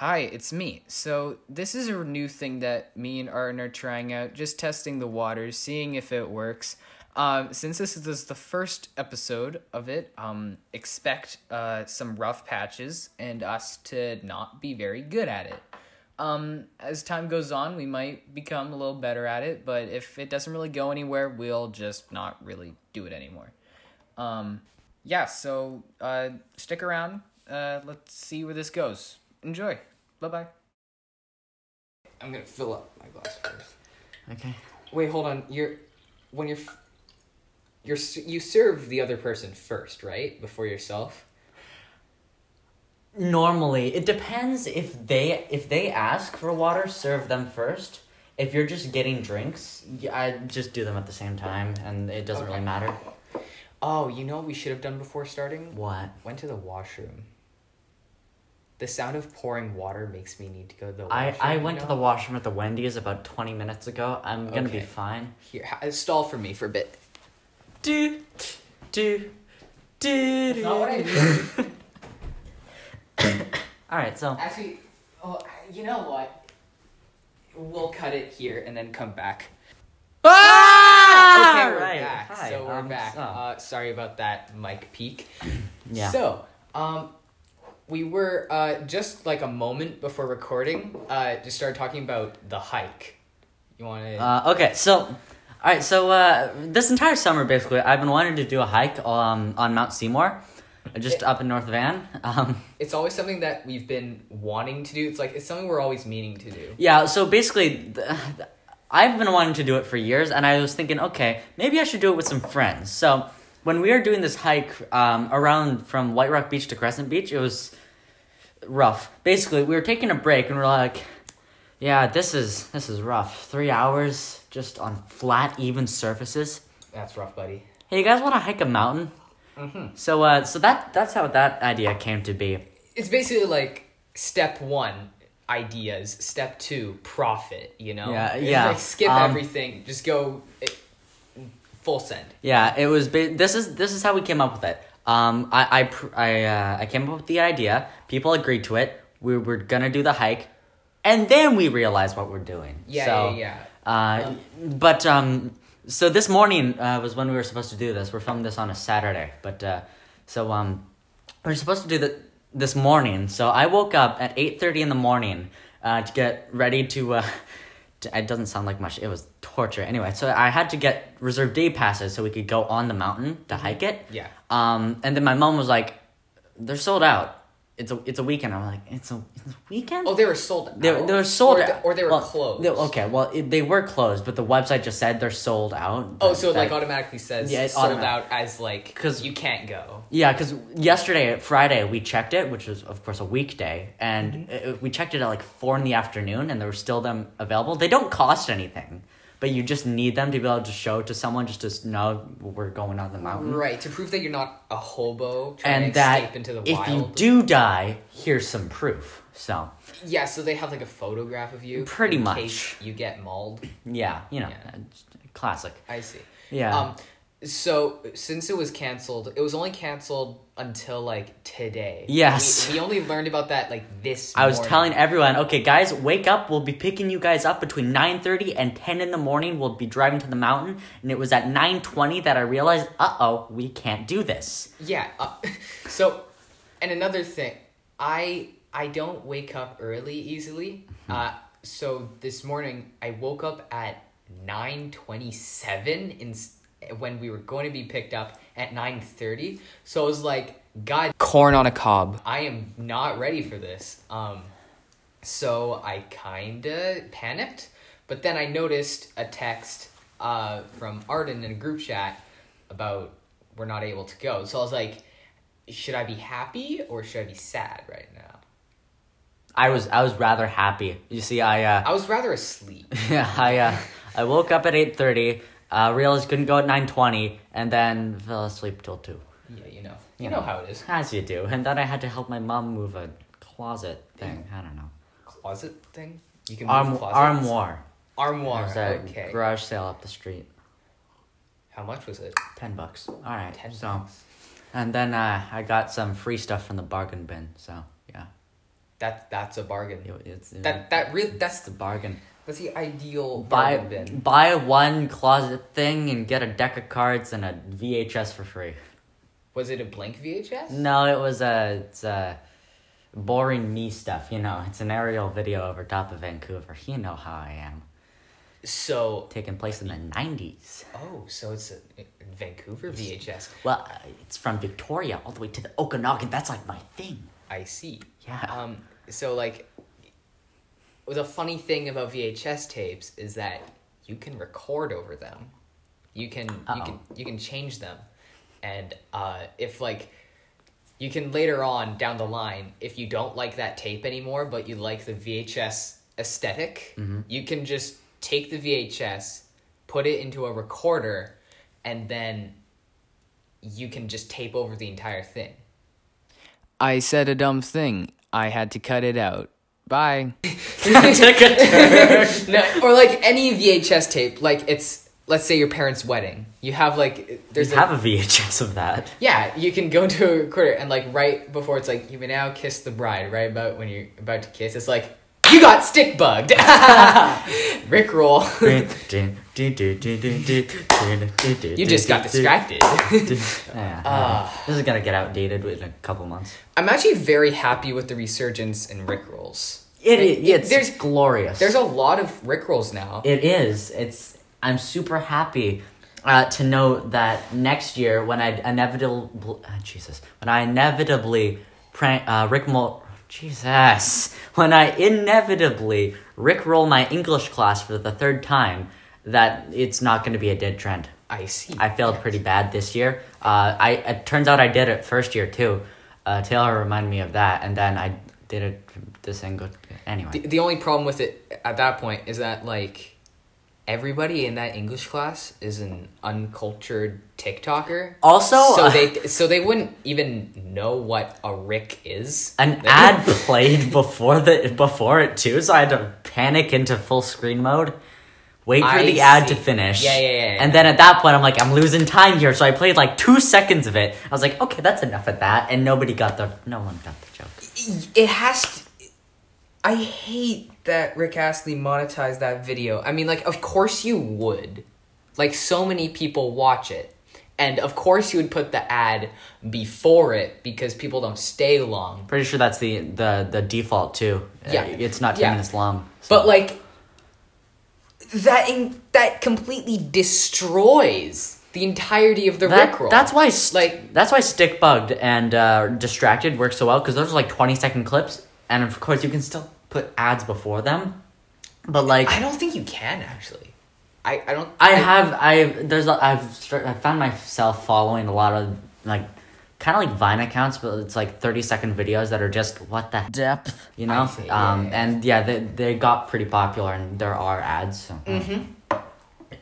Hi, it's me. So, this is a new thing that me and Arden are trying out, just testing the waters, seeing if it works. Um, since this is the first episode of it, um, expect uh, some rough patches and us to not be very good at it. Um, as time goes on, we might become a little better at it, but if it doesn't really go anywhere, we'll just not really do it anymore. Um, yeah, so uh, stick around. Uh, let's see where this goes. Enjoy. Bye bye. I'm gonna fill up my glass first. Okay. Wait, hold on. You're when you're you're you serve the other person first, right? Before yourself. Normally, it depends if they if they ask for water, serve them first. If you're just getting drinks, I just do them at the same time, and it doesn't really matter. Oh, you know what we should have done before starting? What? Went to the washroom. The sound of pouring water makes me need to go to the I washroom. I you went to the washroom at the Wendy's about twenty minutes ago. I'm gonna be fine. Here, ha- stall for me for a bit. Do do do. That's not what I. All right, so Actually, oh, you know what? We'll cut it here and then come back. ah! okay, we're right. back. Hi, so we're um, back. so- Uh, sorry about that mic peak. yeah. So, um, we were uh, just like a moment before recording. Uh, just started talking about the hike. You want to? Uh, okay, so, all right, so uh, this entire summer, basically, I've been wanting to do a hike um, on Mount Seymour, just up in North Van. Um, it's always something that we've been wanting to do. It's like it's something we're always meaning to do. yeah, so basically, th- I've been wanting to do it for years, and I was thinking, okay, maybe I should do it with some friends. So when we were doing this hike um, around from White Rock Beach to Crescent Beach, it was rough. Basically, we were taking a break, and we're like, yeah, this is this is rough. Three hours just on flat, even surfaces. That's rough, buddy. Hey, you guys want to hike a mountain? Mm-hmm. So, uh, so that that's how that idea came to be. It's basically like step one ideas, step two profit. You know? Yeah, yeah. Like skip Um, everything, just go eh, full send. Yeah, it was. This is this is how we came up with it. Um, I I pr- I uh, I came up with the idea. People agreed to it. We were gonna do the hike, and then we realized what we're doing. Yeah, So, yeah, yeah. Uh, but um, so this morning uh, was when we were supposed to do this. We're filming this on a Saturday, but uh, so um, we are supposed to do that this morning. So I woke up at eight thirty in the morning uh, to get ready to. Uh, to, it doesn't sound like much. It was torture. Anyway, so I had to get reserved day passes so we could go on the mountain to hike it. Yeah. Um, and then my mom was like, "They're sold out. It's a it's a weekend." I'm like, "It's a, it's a weekend." Oh, they were sold out. They, they were sold or out. They, or they were Well, closed. they- okay, well, it, they were closed, but the website just said they're sold out. Oh, so it like automatically says Yeah, it's sold automatic. out as like because you can't go. Yeah, because yesterday, Friday, we checked it, which was, of course, a weekday, and Mm-hmm. it- we checked it at like 4 in the afternoon, and there were still them available. They don't cost anything, but you just need them to be able to show to someone just to know we're going on the mountain. Right to prove that you're not a hobo trying And to that escape into the if wild. you do die, here's some proof. So, yeah, so they have like a photograph of you. Pretty much. You get mauled. yeah, you know, Yeah. classic. I see. Yeah. Um, so since it was canceled, it was only canceled until like today. Yes. We, we only learned about that like this. I was morning. telling everyone, okay, guys, wake up. We'll be picking you guys up between 9.30 and 10 in the morning. We'll be driving to the mountain. And it was at 9.20 that I realized, uh-oh, we can't do this. Yeah. Uh, so, and another thing, I I don't wake up early easily. Uh, so this morning I woke up at nine twenty seven in when we were going to be picked up at nine thirty. So I was like, God, corn on a cob. I am not ready for this. Um, so I kinda panicked, but then I noticed a text uh from Arden in a group chat about we're not able to go. So I was like, should I be happy or should I be sad right now? I was I was rather happy. You see, I uh, I was rather asleep. yeah, I uh, I woke up at 8.30, uh, realized couldn't go at 9.20, and then fell asleep till 2. yeah, you know. You Yeah. know how it is. As you do. And then I had to help my mom move a closet thing. I don't know. Closet thing? You can move Arm- closets? armoire. Armoire. There's a Okay. garage sale up the street. How much was it? 10 bucks. All right. Ten so, bucks. And then uh, I got some free stuff from the bargain bin. So, yeah. That that's a bargain. It's, That that really that's the bargain. That's the ideal Buy bin. buy one closet thing and get a deck of cards and a VHS for free. Was it a blank VHS? No, it was a it's a boring me stuff. You know, it's an aerial video over top of Vancouver. You know how I am. So Taking place in the nineties. oh, so it's a, Vancouver VHS. Well, it's from Victoria all the way to the Okanagan. That's like my thing. I see. Yeah. Um. So like, the funny thing about VHS tapes is that you can record over them. You can you Uh-oh. can you can change them, and uh, if like, you can later on down the line if you don't like that tape anymore, but you like the VHS esthetic Mm-hmm. you can just take the VHS, put it into a recorder, and then you can just tape over the entire thing. I said a dumb thing. I had to cut it out. Bye. no, or like any VHS tape, like it's let's say your parents' wedding. You have like there's There's have a VHS of that. yeah, you can go to a recorder and like right before it's like you may now kiss the bride. Right about when you're about to kiss, it's like you got stick bugged. Rick roll. you just got distracted. Yeah, Ah. this is gonna get outdated in a couple months. I'm actually very happy with the resurgence in Rick rolls. It, Like, it, it's there's glorious. there's a lot of Rick rolls now. It is. It's. I'm super happy uh, to know that next year, when I inevitably, uh, Jesus, when I inevitably prank uh, Rick Mol, Jesus, when I inevitably Rick roll my English class for the third time, that it's not going to be a dead trend. I see. I failed pretty bad this year. Uh, I it turns out I did it first year too. Uh, Taylor reminded me of that, and then I did it this single. Anyway, The, the only problem with it at that point is that like everybody in that English class is an uncultured TikToker. Also, so uh, they so they wouldn't even know what a Rick is. An ad played before the before it too, so I had to panic into full screen mode. Wait for I the ad to finish. Yeah, yeah, yeah, And then at that point, I'm like, I'm losing time here, so I played like two seconds of it. I was like, okay, that's enough of that, and nobody got the no one got the joke. It has. To, I hate that Rick Astley monetized that video. I mean, like, of course you would. Like, so many people watch it. And of course you would put the ad before it because people don't stay long. Pretty sure that's the the the default too. Yeah. it's not ten Yeah. minutes long. so- But like that in, that completely destroys the entirety of the That- Rickroll. That's why, Like- that's why stick bugged and uh, distracted work so well because those are like twenty second clips, and of course you can still put ads before them. But like, I don't think you can actually. I, I don't I have I there's I've I found myself following a lot of like kind of like Vine accounts, but it's like thirty second videos that are just what the depth, you know. I see, yeah, um, yeah, yeah. and yeah, they they got pretty popular, and there are ads. So. Mm-hmm.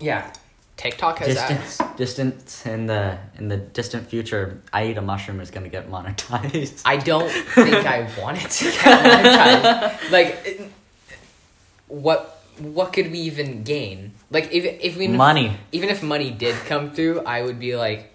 Yeah. TikTok has Distant, ads. distant in the in the distant future, I eat a mushroom is gonna get monetized. I don't think I want it to get monetized. Like what what could we even gain? Like if if we Money. even if money did come through, I would be like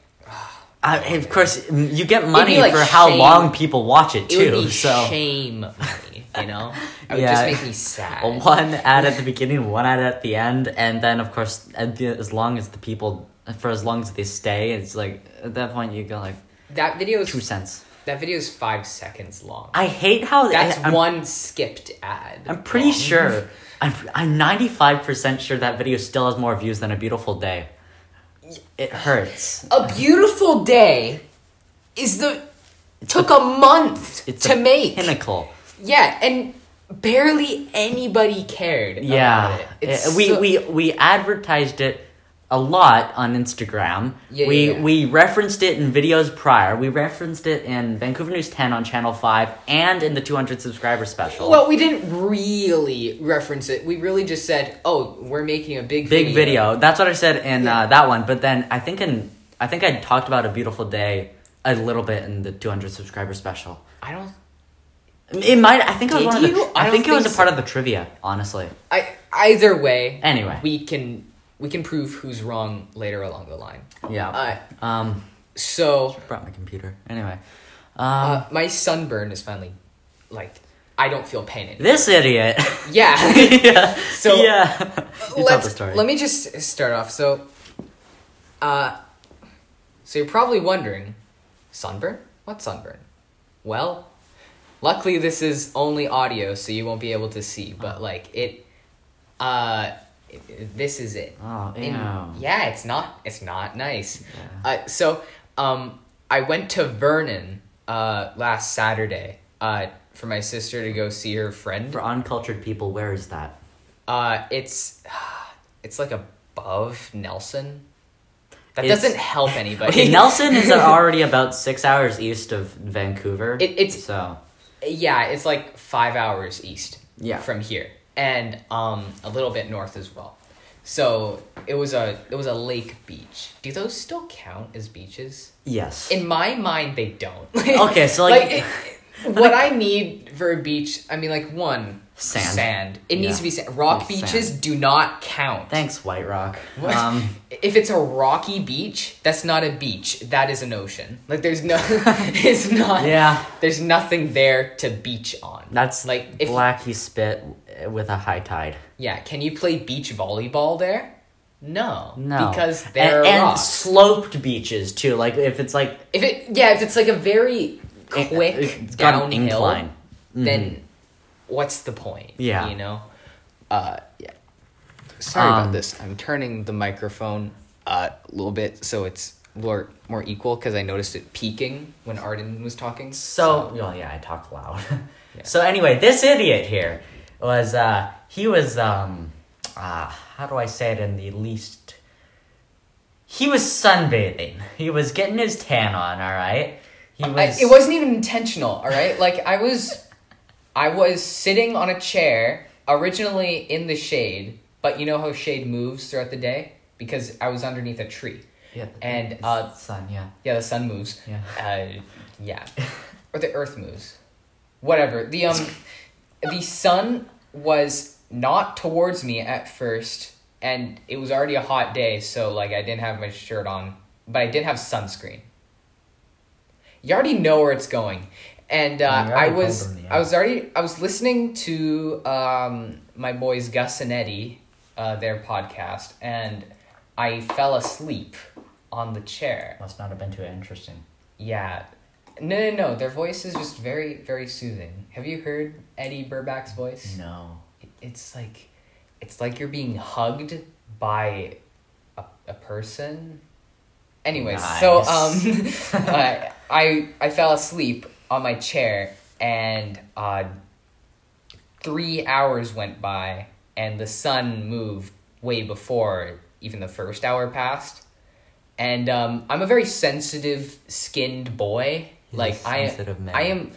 Uh, of course, you get money like, for how long people watch it too. it would be so shame money, you know? It would Yeah. just make me sad. one ad at the beginning, one ad at the end, and then of course, the, as long as the people, for as long as they stay, it's like at that point you go like That video is two cents. that video is five seconds long. I hate how That's I, one skipped ad. I'm pretty long. sure. I'm I'm ninety five percent sure that video still has more views than a beautiful day. It hurts. A beautiful day is the took a month It's to a make. pinnacle. Yeah, and barely anybody cared. Yeah, about it. It's Uh, we so- we we advertised it a lot on Instagram. Yeah, we yeah, yeah. we referenced it in videos prior. We referenced it in Vancouver News 10 on Channel 5 and in the 200 subscriber special. Well, we didn't really reference it. We really just said, "Oh, we're making a big big video. That's what I said in uh, that one. But then I think in I think I talked about a beautiful day a little bit in the 200 subscriber special. I don't. It might. I think it was one of the. I I, think it was a part of the trivia. Honestly. I either way. Anyway. we can we can prove who's wrong later along the line. Yeah. Uh, um. so Brought my computer. Anyway. Um. uh, my sunburn is finally like I don't feel pain anymore. This idiot. Yeah. yeah. So, yeah. You tell let's the story. let me just start off. So, uh, so you're probably wondering, sunburn? What sunburn? Well, luckily this is only audio, so you won't be able to see. But like it, uh, this is it. Oh. And yeah, it's not. It's not nice. Yeah. Uh, so, um, I went to Vernon uh last Saturday uh for my sister to go see her friend. For uncultured people, where is that? Uh, it's it's like above Nelson. That It's- doesn't help anybody. Okay, Nelson is already about six hours east of Vancouver. It- it's- so yeah, it's like five hours east. Yeah. From here, and um, a little bit north as well. So it was a it was a lake beach. Do those still count as beaches? yes. In my mind, they don't. Okay, so, like- it- what I need for a beach, I mean, like one Sand. Sand. It Yeah. needs to be sand. Rock beaches sand. do not count. Thanks, White Rock. Um, if it's a rocky beach, that's not a beach. That is an ocean. Like there's no, it's not. yeah, There's nothing there to beach on. that's like if Blackie spit with a high tide. yeah. Can you play beach volleyball there? No. No, Because there and, are and rocks. sloped beaches too. Like if it's like If it yeah, if it's like a very quick it's got an downhill, then what's the point? Yeah. You know? Uh yeah. Sorry Um, about this. I'm turning the microphone uh, a little bit so it's more more equal because I noticed it peaking when Arden was talking. So, well, yeah, I talk loud. So anyway, this idiot here was uh he was um uh how do I say it in the least he was sunbathing. He was getting his tan on, all right? He was I, it wasn't even intentional, all right? Like I was I was sitting on a chair originally in the shade, but you know how shade moves throughout the day because I was underneath a tree. yeah, and, uh, the sun, yeah. Yeah, the sun moves. Yeah. Uh, yeah. or the earth moves. Whatever. The um the sun was not towards me at first and it was already a hot day, so like I didn't have my shirt on, but I did have sunscreen. You already know where it's going. And uh, I was them, yeah. I was already I was listening to um my boys Gus and Eddy, uh, their podcast, and I fell asleep on the chair. Must not have been too interesting. Yeah. No, no, no. Their voice is just very, very soothing. Have you heard Eddy Burback's voice? No. It's like, it's like you're being hugged by a, a person. Anyways, so um, Nice. uh, I I fell asleep on my chair and uh, three hours went by and the sun moved way before even the first hour passed. And um, I'm a very sensitive skinned boy. He's a like I sensitive man. I am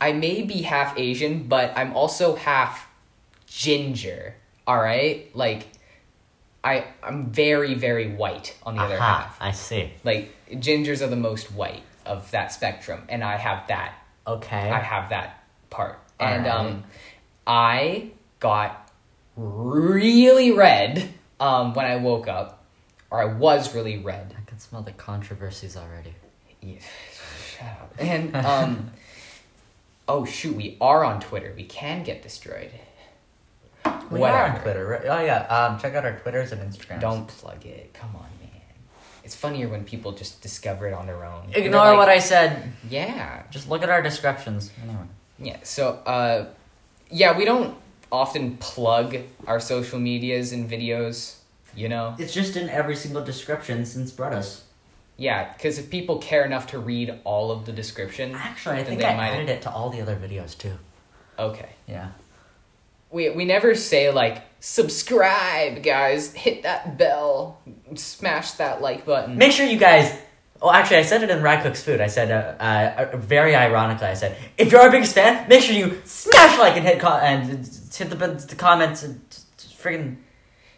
I may be half Asian, but I'm also half ginger. All right? Like I I'm very very white on the other half. I see. Like gingers are the most white of that spectrum and I have that Okay. I have that part. And Alright. um I got really red um when I woke up or I was really red. I can smell the controversies already. Yeah, shut up. And um oh shoot, we are on Twitter. We can get destroyed. We are on Twitter. right? Oh yeah. Um, check out our Twitters and Instagrams. Don't plug it. Come on. It's funnier when people just discover it on their own. ignore what I said. Yeah. Just look at our descriptions. Anyway. Yeah, so uh yeah, we don't often plug our social medias and videos, you know? It's just in every single description since Bredus. Yeah, cuz if people care enough to read all of the description, Actually, I then think they I might added it to all the other videos too. Okay. Yeah. We we never say like subscribe, guys, hit that bell, smash that like button. Make sure you guys. Oh, actually, I said it in Rye Cooks Food. I said, uh, uh, very ironically, I said, if you're our biggest fan, make sure you smash like and hit co- and hit the, the comments and friggin'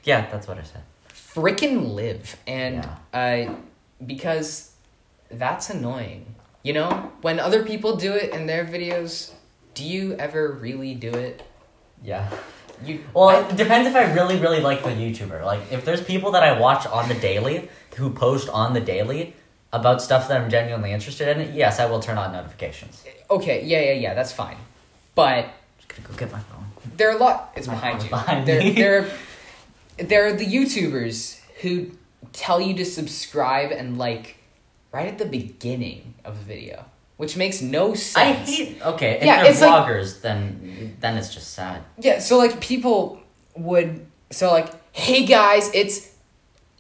yeah, that's what I said. Frickin' live and uh because that's annoying. You know, when other people do it in their videos, do you ever really do it? Yeah. You Well, I- it depends if I really, really like the YouTuber. Like, if there's people that I watch on the daily who post on the daily about stuff that I'm genuinely interested in, yes, I will turn on notifications. okay, yeah, yeah, yeah, that's fine. But I'm just gonna go get my phone. There are a lot. It's My behind you. behind there, me. there, there are the YouTubers who tell you to subscribe and like right at the beginning of the video, which makes no I sense. hate. Okay, if Yeah, they're it's like- vloggers, then then it's just sad. Yeah, so like people would so like, hey guys, it's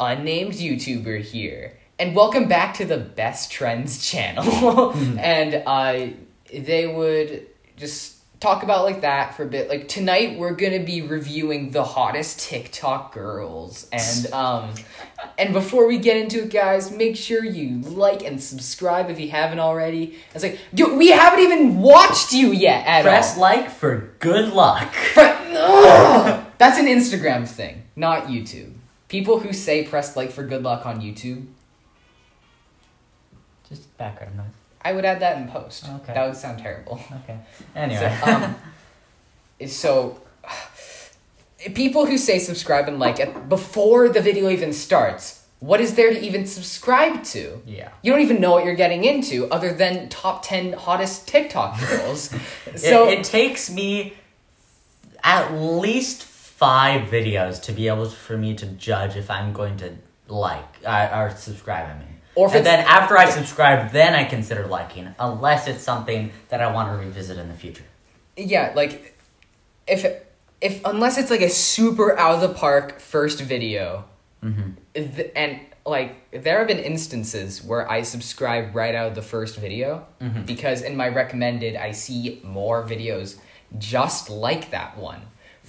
unnamed YouTuber here. And welcome back to the Best Trends channel. and uh they would just talk about like that for a bit. Like tonight we're gonna be reviewing the hottest TikTok girls. And um and before we get into it, guys, make sure you like and subscribe if you haven't already. It's like, dude, we haven't even watched you yet at all. Press like for good luck. Ugh, that's an Instagram thing, not YouTube. People who say press like for good luck on YouTube, Just background noise. I would add that in post. Okay. That would sound terrible. Okay. Anyway. So, um, so people who say subscribe and like it before the video even starts, what is there to even subscribe to? yeah. You don't even know what you're getting into other than top 10 hottest TikTok girls. so it, it takes me at least five videos to be able for me to judge if I'm going to like uh, or subscribe. I mean, Or and then after I subscribe, then I consider liking, unless it's something that I want to revisit in the future. yeah, like if if unless it's like a super out of the park first video, Mm-hmm. th- and like there have been instances where I subscribe right out of the first video Mhm. because in my recommended I see more videos just like that one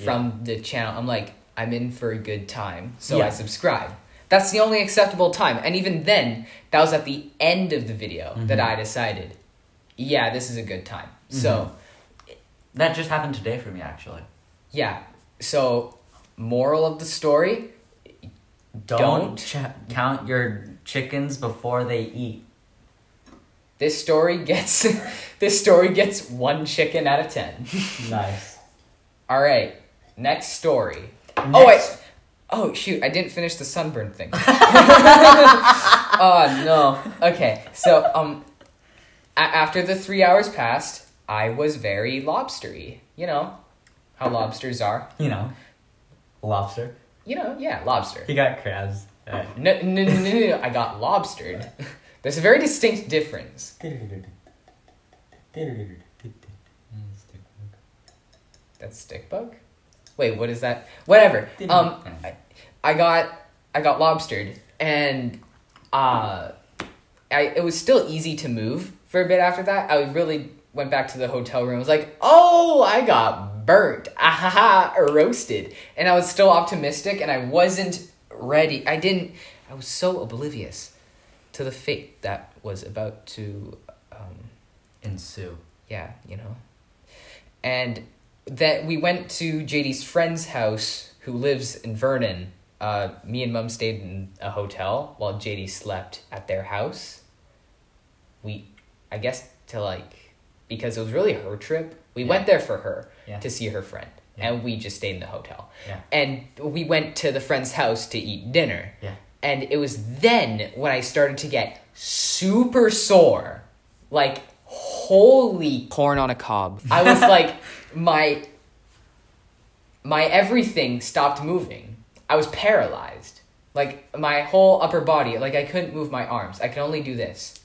from the channel. I'm like I'm in for a good time, so I subscribe. That's the only acceptable time, and even then, that was at the end of the video that Mhm. I decided, yeah, this is a good time. So That just happened today for me, actually. yeah, so moral of the story. Don't, Don't. ch- count your chickens before they eat. This story gets this story gets one chicken out of ten. Nice. All right, next story. Oh wait. Oh shoot! I didn't finish the sunburn thing. oh no. Okay, so um, a- after the three hours passed, I was very lobstery. You know how lobsters are. You know, lobster. You know, yeah, lobster. He got crabs. No, no, no, no, no, I got lobstered. There's a very distinct difference. That's stick bug. Wait, what is that? Whatever. Um, I, I got I got lobstered, and uh, I it was still easy to move for a bit after that. I really went back to the hotel room. I was like, oh, I got burnt, ah, roasted, and I was still optimistic, and I wasn't ready. I didn't. I was so oblivious to the fate that was about to. Um, ensue. yeah, you know. And that we went to JD's friend's house who lives in Vernon. Uh, me and mom stayed in a hotel while JD slept at their house. We, I guess, to like, because it was really her trip, we Yeah. went there for her Yeah. to see her friend. Yeah. And we just stayed in the hotel. Yeah. And we went to the friend's house to eat dinner. Yeah. And it was then when I started to get super sore. Like, holy corn on a cob. I was like, my my everything stopped moving. I was paralyzed. Like my whole upper body, like I couldn't move my arms. I could only do this.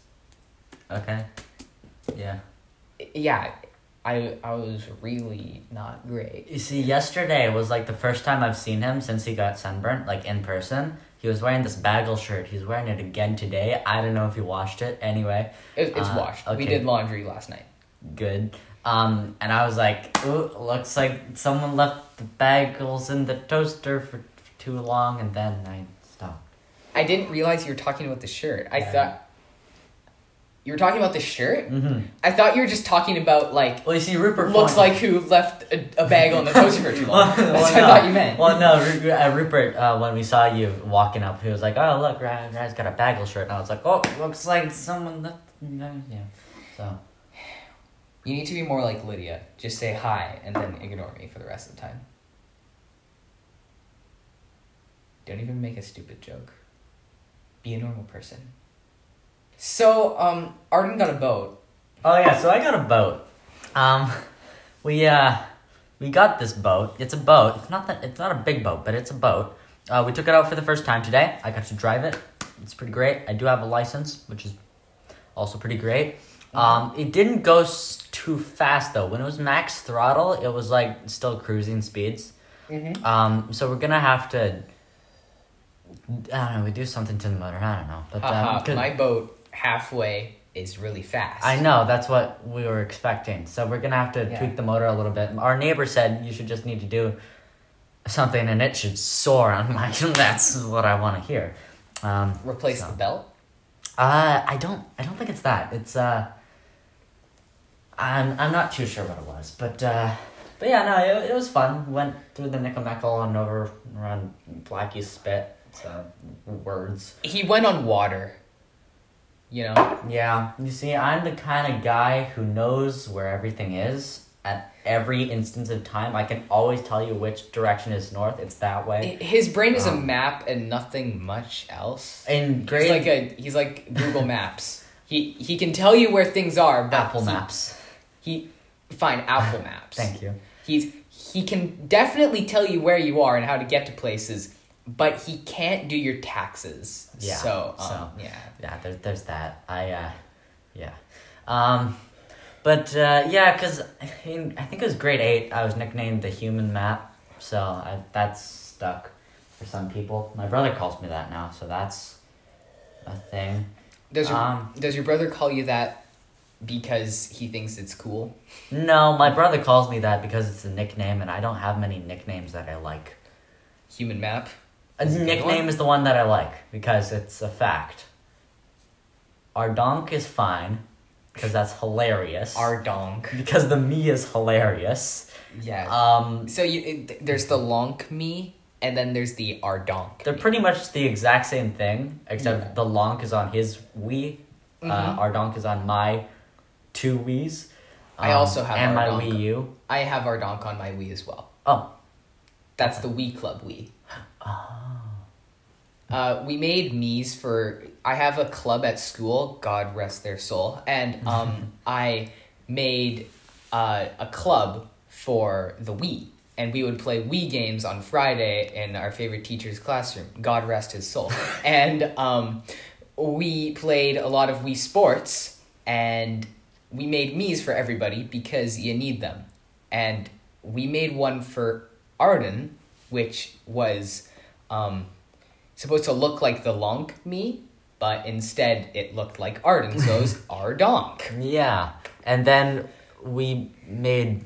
Okay. Yeah. Yeah, I I was really not great. You see, yesterday was like the first time I've seen him since he got sunburnt, like in person. He was wearing this bagel shirt. He's wearing it again today. I don't know if you washed it. Anyway, It, it's Uh, washed. We did laundry last night. good. Um, and I was like, ooh, looks like someone left the bagels in the toaster for too long, and then I stopped. I didn't realize you were talking about the shirt. I Yeah. thought you were talking about the shirt. Mm-hmm. I thought you were just talking about like Well, you see, Rupert looks like who left a, a bagel in the toaster for too long. Well, That's well, what no. I thought you meant. Well, no, uh, Rupert, uh, when we saw you walking up, he was like, "Oh, look, Ryan, Ryan's got a bagel shirt," and I was like, "Oh, looks like someone left." Yeah, so You need to be more like Lydia. Just say hi and then ignore me for the rest of the time. Don't even make a stupid joke. Be a normal person. So, um, Arden got a boat. Oh yeah, so I got a boat. Um, we uh, we got this boat. It's a boat. It's not that. It's not a big boat, but it's a boat. Uh, we took it out for the first time today. I got to drive it. It's pretty great. I do have a license, which is also pretty great. Um, it didn't go s- too fast though. When it was max throttle, it was like still cruising speeds. Mm-hmm. Um, so we're gonna have to. I don't know. We do something to the motor. I don't know, but um, Haha, 'cause- my boat halfway is really fast. I know that's what we were expecting. So we're gonna have to Yeah. tweak the motor a little bit. Our neighbor said you should just need to do something, and it should soar. I'm like, that's what I want to hear. Um, Replace So. the belt. uh, I don't. I don't think it's that. It's uh. I'm I'm not too sure what it was, but uh, but yeah, no, it, it was fun. Went through the Nicomekl and over around Blackie's spit. So words. He went on water. You know. Yeah, you see, I'm the kind of guy who knows where everything is at every instance of time. I can always tell you which direction is north. It's that way. His brain is a Um, map and nothing much else. In He's like a he's like Google Maps. He he can tell you where things are. But Apple he- Maps. He fine Apple Maps. Thank you. He's he can definitely tell you where you are and how to get to places, but he can't do your taxes. Yeah, So, um, so- yeah. Yeah, there's there's that. I uh, yeah, um, but uh, yeah, cause in, I think it was grade eight. I was nicknamed the Human Map, so I, that's stuck for some people. My brother calls me that now, so that's a thing. Does your Um, does your brother call you that because he thinks it's cool? No, my brother calls me that because it's a nickname, and I don't have many nicknames that I like. Human map. A Is it a good nickname is the one that I like because it's a fact. Ardonk is fine because that's hilarious. Our donk. because the Mii is hilarious. Yeah. Um, so you it, there's the lonk Mii and then there's the ardonk. they're pretty much the exact same thing, except Yeah. the lonk is on his Wii, Mhm. uh, Ardonk is on my two Wii's. I also have and my Wii U. I have ardonk on my Wii as well. Oh, That's the Wii Club Wii. oh, Uh, we made Mii's for. I have a club at school. God rest their soul. And um, I made uh, a club for the Wii, and we would play Wii games on Friday in our favorite teacher's classroom. God rest his soul. and um, we played a lot of Wii Sports, and we made Mii's for everybody because you need them. And we made one for Arden, which was um, supposed to look like the Lonk Mii, but instead it looked like Arden, so it was Ardonk. yeah. And then we made.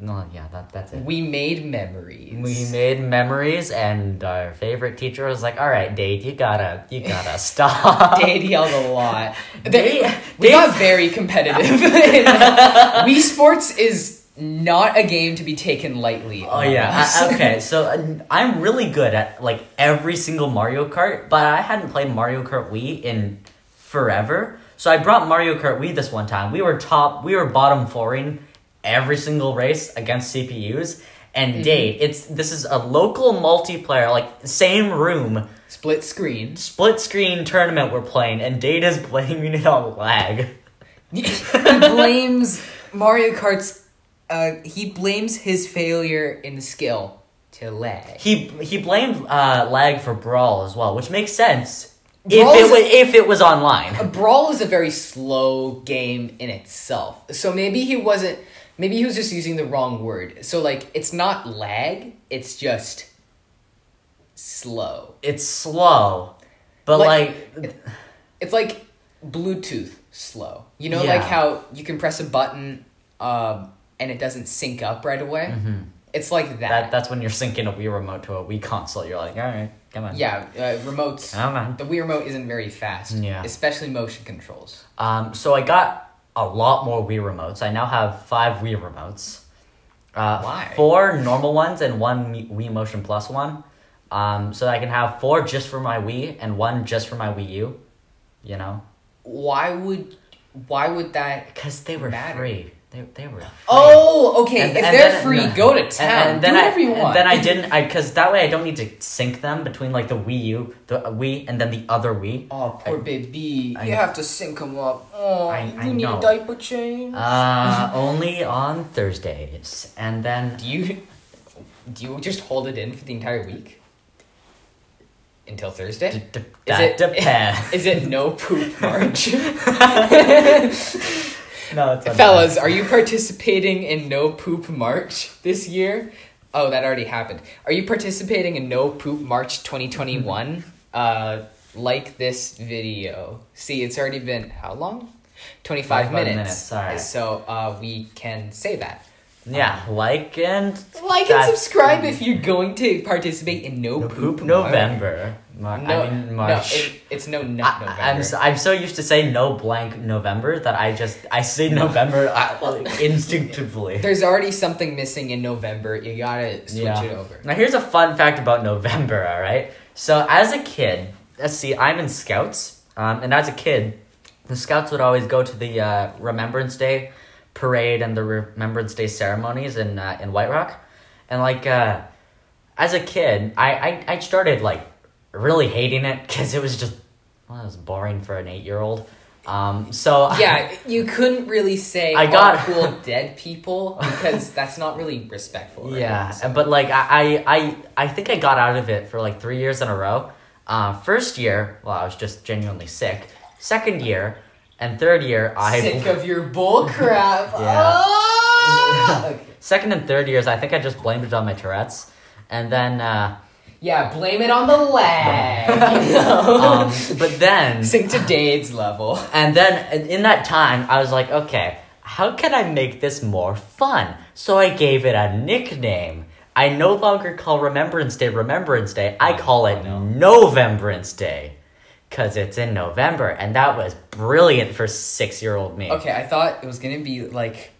No, yeah, that that's it. We made memories. We made memories, and our favorite teacher was like, "All right, Dade, you gotta, you gotta stop." Dade yelled a lot. Dade- we Dade- got very competitive. Wii Sports is not a game to be taken lightly. Oh yeah. I- okay, so uh, I'm really good at like every single Mario Kart, but I hadn't played Mario Kart Wii in forever. So I brought Mario Kart Wii this one time. We were top, we were bottom fouring every single race against CPUs. And Mm-hmm. Dade, it's this is a local multiplayer, like same room, Split screen. split screen tournament we're playing, and Dade is blaming it on lag. he blames Mario Kart's. Uh, he blames his failure in the skill to lag. He he blamed uh, lag for Brawl as well, which makes sense if it was if it was online. A brawl is a very slow game in itself. So maybe he wasn't maybe he was just using the wrong word. So like it's not lag, it's just slow. It's slow, but Like- like, It's like Bluetooth slow. You know Yeah. like how you can press a button um and it doesn't sync up right away? It's like that. Mm-hmm. that that's when you're syncing a Wii remote to a Wii console. You're like, all right, come on. yeah, uh, remotes Come on. the Wii remote isn't very fast. Yeah. Especially motion controls. Um, so I got a lot more Wii remotes. I now have five Wii remotes. Uh, Why? Four normal ones and one Wii Motion Plus one. Um, so I can have four just for my Wii and one just for my Wii U. You know, Why would why would that because they were Matter. free. They, they were free. Oh, okay. And- if and they're free, go to town. And, then Do I, whatever you and want. then I didn't, I because that way I don't need to sync them between like the Wii U, the Wii, and then the other Wii. Oh, poor baby. I you have to sync them up. Oh, I- you I need know. a diaper change. Uh, only on Thursdays, and then do you do you just hold it in for the entire week until Thursday? d- d- Is it- depends. Is it no poop March? no, it's Fellas, are you participating in No Poop March this year? Oh, that already happened. Are you participating in No Poop March 2021? uh, like this video. See, it's already been how long? 25 25 minutes. minutes, sorry. So uh, we can say that. Yeah, like and Like and subscribe if you're going to participate in No, no Poop, poop November. Mar- No, I mean no, March. it, it's no nut November. I, am so, I'm so used to saying no blank November that I just I say November uh, instinctively. There's already something missing in November. You gotta switch Yeah. it over. Now here's a fun fact about November. All right, so as a kid, let's see, I'm in Scouts, um, and as a kid, the Scouts would always go to the uh, Remembrance Day parade and the Remembrance Day ceremonies in uh, in White Rock, and like uh, as a kid, I I, I started like really hating it because it was just well, it was boring for an eight year old. Um, so Yeah, you couldn't really say I I got- got cool dead people because that's not really respectful. right? Yeah, So- but like I, I, I, I think I got out of it for like three years in a row. Uh, first year, well, I was just genuinely sick. Second year, and third year, I sick of your bull crap. Yeah. Ah! Okay. second and third years, I think I just blamed it on my Tourette's, and then, uh, Yeah, blame it on the leg. Um, but then, Sink to Dade's level. and then in- that time, I was like, okay, how can I make this more fun? So I gave it a nickname. I no longer call Remembrance Day Remembrance Day. I Oh, call it no. Novembrance Day. Because it's in November. And that was brilliant for six year old me. Okay, I thought it was gonna be like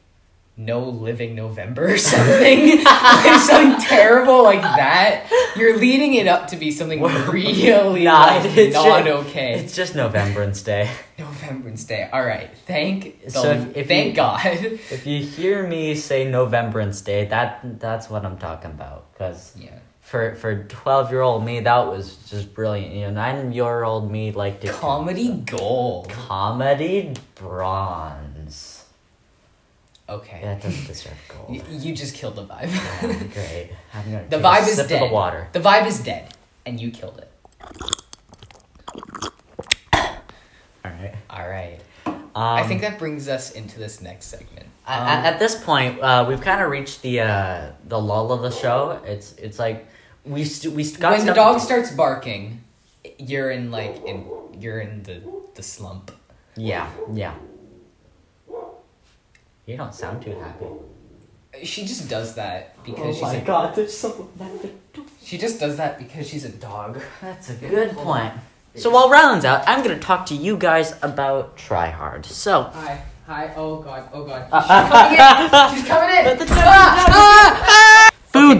no living November or something. like something terrible like that. You're leading it up to be something really Nah, like, it's not just- okay. It's just Novembrance Day. Novembrance Day. All right. Thank the, So if- if thank you- God. If you hear me say Novembrance Day, that that's what I'm talking about. Because yeah. For for 12 year old me, that was just brilliant. You know, nine year old me liked to Comedy gold. Comedy bronze. Okay. That doesn't deserve gold. You just killed the vibe. Yeah, great. I'm gonna the vibe is dead. The water. The vibe is dead, and you killed it. All right. All right. Um, I think that brings us into this next segment. at, Um, at- at this point, uh, we've kind of reached the uh, the lull of the show. It's it's like we st- we st- got when the stuff- dog starts barking, you're in like in you're in the the slump. Yeah, yeah. You don't sound too happy. She just does that because she's a, Oh god, there's someone she just does that because she's a dog. That's a good point. So while Ryland's out, I'm gonna talk to you guys about Try Hard. So. Hi, hi. Oh god, oh god. Uh, She's coming in. She's coming in. the- Ah, Food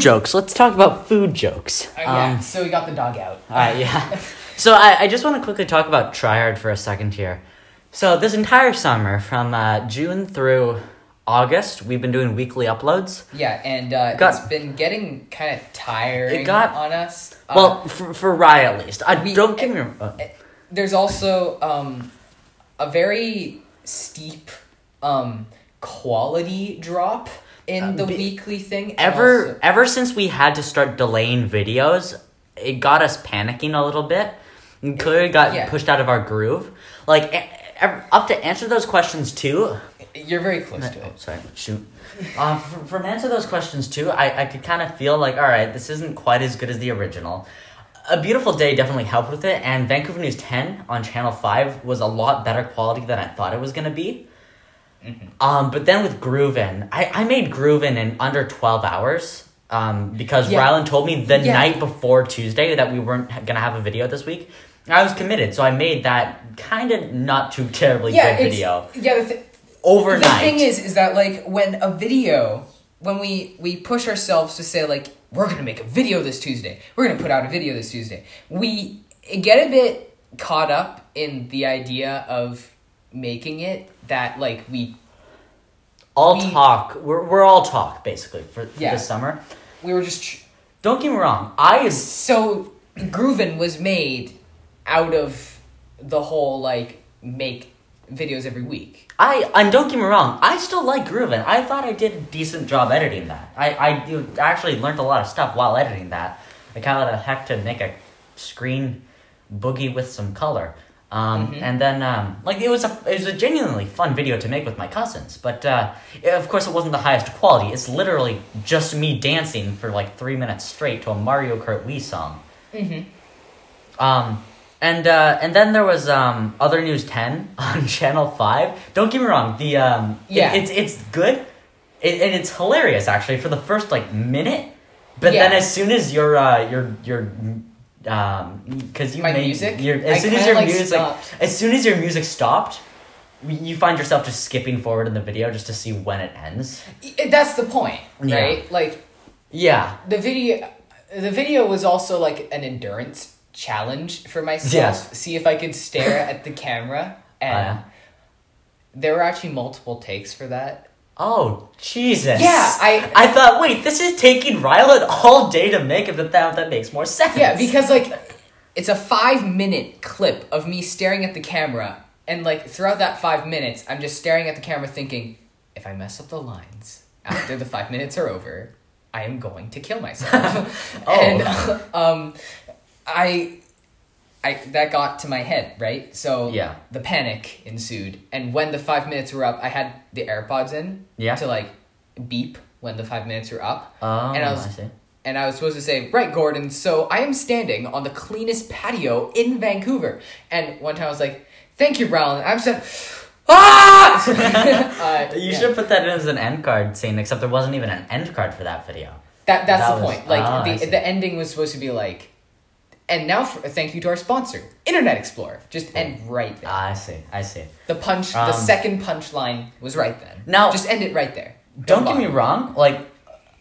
jokes. Let's talk about food jokes. Uh, yeah. Um, so we got the dog out. Alright, yeah. So I, I just want to quickly talk about Tryhard for a second here. So this entire summer, from uh, June through August, we've been doing weekly uploads. Yeah, and uh, Got- it's been getting kind of tiring It got- on us. Uh, Well, for, for Rye at least. I we- don't get me uh, there's also um, a very steep um, quality drop in the be- weekly thing. ever also- ever since we had to start delaying videos, it got us panicking a little bit. And clearly got Yeah. pushed out of our groove. Like up to answer those questions too. you're very close to Oh, it. sorry, shoot. Um, from, from answer those questions too, I, I could kind of feel like, all right, this isn't quite as good as the original. A Beautiful Day definitely helped with it, and Vancouver News 10 on Channel 5 was a lot better quality than I thought it was going to be. Mhm. Um, but then with Groovin, I, I made Groovin in under 12 hours um, because Yeah. Rylan told me the Yeah. night before Tuesday that we weren't going to have a video this week. I was committed, so I made that kind of not too terribly Yeah, good video yeah. The, th- overnight. the thing is, is that like when a video, when we we push ourselves to say like we're gonna make a video this Tuesday, we're gonna put out a video this Tuesday, we get a bit caught up in the idea of making it that like we all We- talk. We're we're all talk basically for, for Yeah. this summer. we were just tr- Don't get me wrong. I is so Groovin was made out of the whole like make videos every week. I and don't get me wrong. I still like grooving. I thought I did a decent job editing that. I I do- actually learned a lot of stuff while editing that. i Like how the heck to make a screen boogie with some color. Um, Mhm. And then, um, like, it was a it was a genuinely fun video to make with my cousins, but uh, it- of course, it wasn't the highest quality. It's literally just me dancing for like three minutes straight to a Mario Kart Wii song. Mm-hmm. Um, and uh, and then there was um, Other News Ten on Channel Five. Don't get me wrong, the um, it- Yeah. it's it's good, it, and it's hilarious actually for the first like minute. But then as soon as your uh, your your um, because you My made music? your as I soon as kinda, your like, music stopped. as soon as your music stopped. You find yourself just skipping forward in the video just to see when it ends. That's the point, Yeah. right? Like Yeah, the video the video was also like an endurance challenge for myself Yes. see if i could stare at the camera and Oh, yeah. there were actually multiple takes for that Oh Jesus! Yeah, I- I thought, wait, this is taking Rylan all day to make it, but that that makes more sense. yeah because like it's a five minute clip of me staring at the camera and like throughout that five minutes i'm just staring at the camera thinking if i mess up the lines after the five minutes are over i am going to kill myself Oh. and um i I, that got to my head, right? So Yeah. the panic ensued, and when the five minutes were up, I had the AirPods in Yeah. to like beep when the five minutes were up, Oh, And I I, was- see. and I was supposed to say, "Right, Gordon. So I am standing on the cleanest patio in Vancouver." And one time I was like, "Thank you, Brown." I'm said, "Ah!" uh, You yeah. should put that in as an end card scene, except there wasn't even an end card for that video. That that's That the was- point. Like I see. the the ending was supposed to be like, and now for, thank you to our sponsor, Internet Explorer. Just end right there. I see. I see. The punch, the Um, second punchline was right then. Now- just end it right there. Don't get me wrong. Like,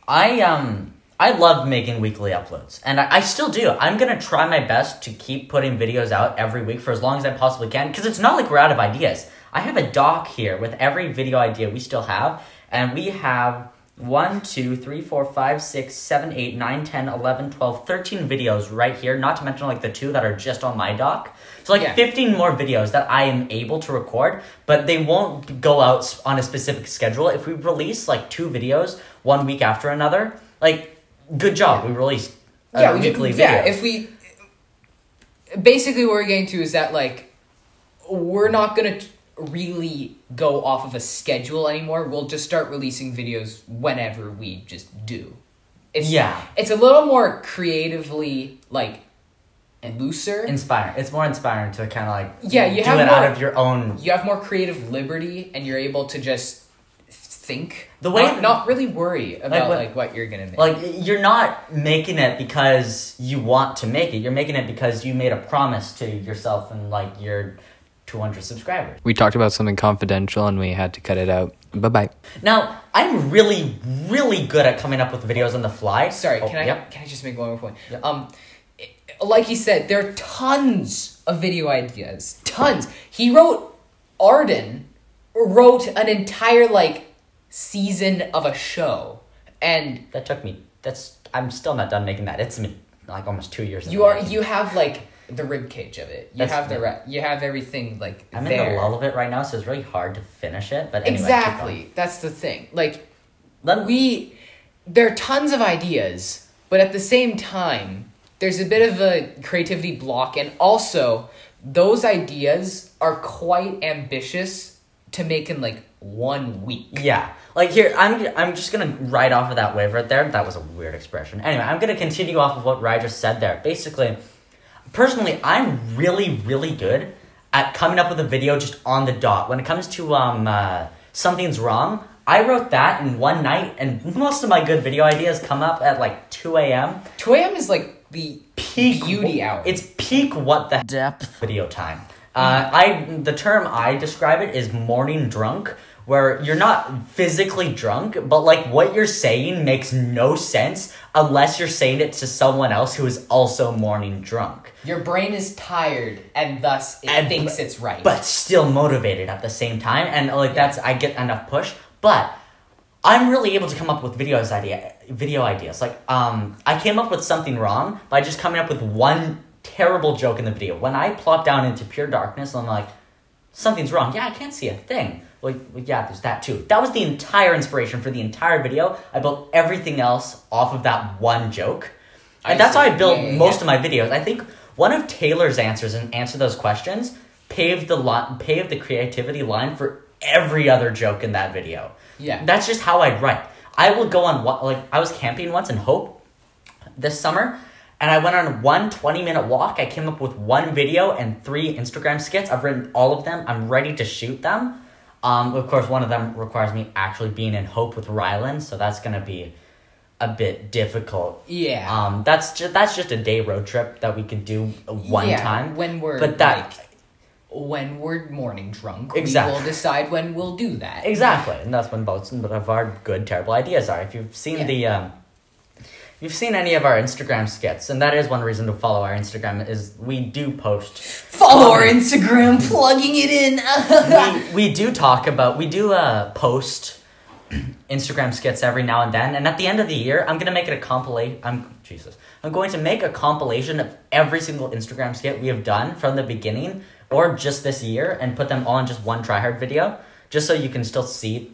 I um, I love making weekly uploads, and I, I still do. I'm gonna try my best to keep putting videos out every week for as long as I possibly can, because it's not like we're out of ideas. I have a doc here with every video idea we still have, and we have. 1, 2, 3, 4, 5, 6, 7, 8, 9, 10, 11, 12, 13 videos right here, not to mention like the two that are just on my doc. So like Yeah. 15 more videos that I am able to record, but they won't go out on a specific schedule. If we release like two videos one week after another, like good job, we released a yeah, weekly did, video. yeah. If we basically what we're getting to is that like we're not gonna t- really go off of a schedule anymore. We'll just start releasing videos whenever we just do. It's Yeah. It's a little more creatively like looser. inspiring. It's more inspiring to kind of like Yeah, you do have it more- out of your own. you have more creative liberty, and you're able to just think The way- not, not really worry about what- like what you're gonna make. Like you're not making it because you want to make it. You're making it because you made a promise to yourself and like your 200 subscribers. we talked about something confidential, and we had to cut it out. Bye bye. Now, I'm really, really good at coming up with videos on the fly. Sorry, Oh, can I Yep. can I just make one more point? Yep. Um, i- like he said, there are tons of video ideas. Tons. He wrote. Arden wrote an entire like season of a show, and That took me. That's. I'm still not done making that. It's been like almost two years. you are you have like the rib cage of it. You That's- have the re- you have everything like I'm there. in the lull of it right now, so it's really hard to finish it. But anyway, exactly. That's the thing. Like. Let we there are tons of ideas but at the same time there's a bit of a creativity block and also those ideas are quite ambitious to make in like one week Yeah, like here, I'm I'm just gonna write off of that wave right there. That was a weird expression. Anyway, I'm gonna continue off of what just said there. Basically, personally, I'm really really good at coming up with a video just on the dot. When it comes to um uh, something's wrong, I wrote that in one night, and most of my good video ideas come up at like two a.m. 2 a.m is like the peak beauty hour It's peak what the depth video time. Uh, I the term I describe it is morning drunk, where you're not physically drunk, but like what you're saying makes no sense unless you're saying it to someone else who is also morning drunk, your brain is tired and thus it And- thinks it's right but still motivated at the same time. And like that's I get enough push, but I'm really able to come up with videos idea video ideas. Like um I came up with something wrong by just coming up with one terrible joke in the video. When I plop down into pure darkness, I'm like, something's wrong. Yeah, I can't see a thing. Well, yeah, there's that too. That was the entire inspiration for the entire video. I built everything else off of that one joke. And I that's how. I built Yeah, yeah, most yeah. of my videos. I think one of Taylor's answers and answer those questions paved the line, paved the creativity line for every other joke in that video. Yeah. That's just how I write. I will go on like I was camping once in Hope this summer and I went on one 20 minute walk. I came up with one video and three Instagram skits. I've written all of them. I'm ready to shoot them. Um, of course, one of them requires me actually being in Hope with Rylan, so that's gonna be a bit difficult. Yeah. Um, that's just that's just a day road trip that we could do one Yeah, time. when we're but that like, when we're morning drunk, Exactly. we will decide when we'll do that. Exactly, and that's when both of our good, terrible ideas are. If you've seen Yeah. the, um, you've seen any of our Instagram skits, and that is one reason to follow our Instagram is we do post. Follow our Instagram, plugging it in. we, we do talk about we do uh post Instagram skits every now and then, and at the end of the year, I'm gonna make it a compilation. I'm Jesus. I'm going to make a compilation of every single Instagram skit we have done from the beginning or just this year, and put them all in just one tryhard video, just so you can still see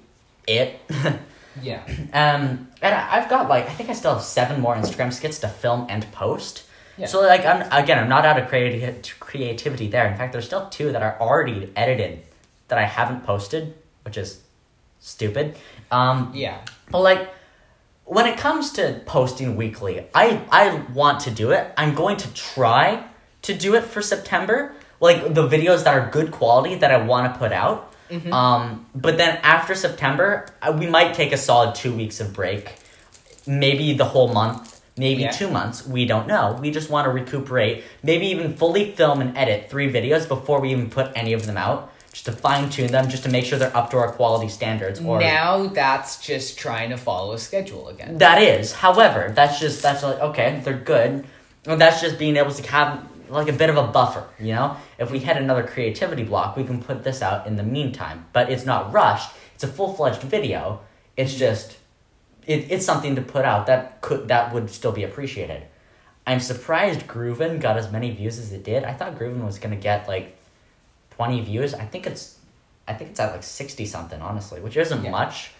it. yeah. Um, and I- I've got like I think I still have seven more Instagram skits to film and post. Yeah. So like I'm again I'm not out of creati- creativity there. In fact, there's still two that are already edited that I haven't posted, which is stupid. Um, Yeah. but like when it comes to posting weekly, I I want to do it. I'm going to try to do it for September. Like the videos that are good quality that I want to put out. Mm-hmm. Um, but then after September, uh, we might take a solid two weeks of break, maybe the whole month, maybe Yeah. two months. We don't know. We just want to recuperate, maybe even fully film and edit three videos before we even put any of them out, just to fine tune them, just to make sure they're up to our quality standards. Or now that's just trying to follow a schedule again. that is, however, that's just that's like okay, they're good. And that's just being able to have like a bit of a buffer, you know. If we hit another creativity block, we can put this out in the meantime. But it's not rushed. It's a full fledged video. It's just, it, it's something to put out that could that would still be appreciated. I'm surprised Grooven got as many views as it did. I thought Grooven was gonna get like twenty views. I think it's, I think it's at like sixty something, honestly, which isn't Yeah. much,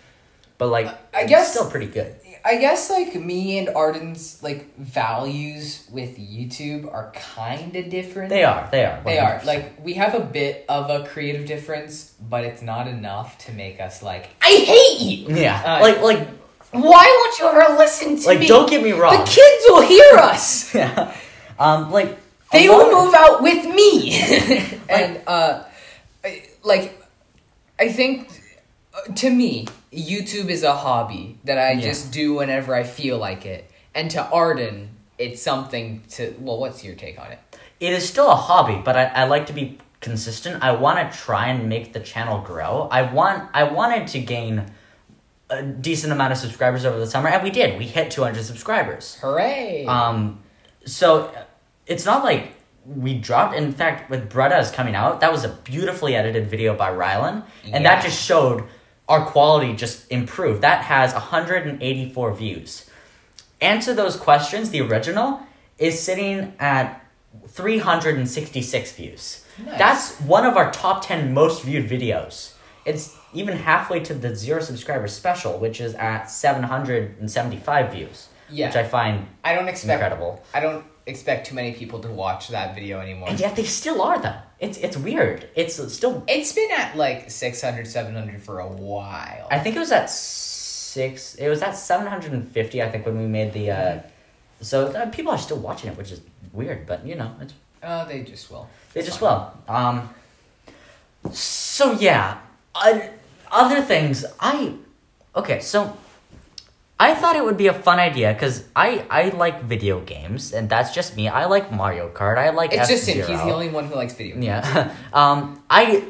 but like I it's guess- still pretty good. I guess like me and Arden's like values with YouTube are kind of different. They are. They are. They are like we have a bit of a creative difference, but it's not enough to make us like I hate you. Yeah. Uh, like like Why won't you ever listen to like me? don't get me wrong. The kids will hear us. yeah. Um like They will move out with me. and uh I- like I think uh, to me YouTube is a hobby that I Yeah. just do whenever I feel like it. And to Arden, it's something to well, what's your take on it? It is still a hobby, but I, I like to be consistent. I want to try and make the channel grow. I want I wanted to gain a decent amount of subscribers over the summer, and we did. We hit 200 subscribers. Hooray! Um, so it's not like we dropped. In fact, with Bretta's coming out, that was a beautifully edited video by Rylan, and that just showed our quality just improved. That has 184 views. Answer those questions. The original is sitting at 366 views. Nice. That's one of our top 10 most viewed videos. It's even halfway to the zero subscriber special, which is at 775 views, yeah. which I find I don't expect incredible. I don't expect too many people to watch that video anymore. And yet they still are though. It's it's weird. It's still. It's been at like 600, 700 for a while. I think it was at six. It was at seven hundred and fifty. I think when we made the. uh So uh, people are still watching it, which is weird, but you know it's Oh, they just will. they just fine. will. Um. So yeah, I, other things I. Okay, so. I thought it would be a fun idea because I, I like video games and that's just me. I like Mario Kart. I like It's just him. F-Zero. He's the only one who likes video. games. Yeah. um, I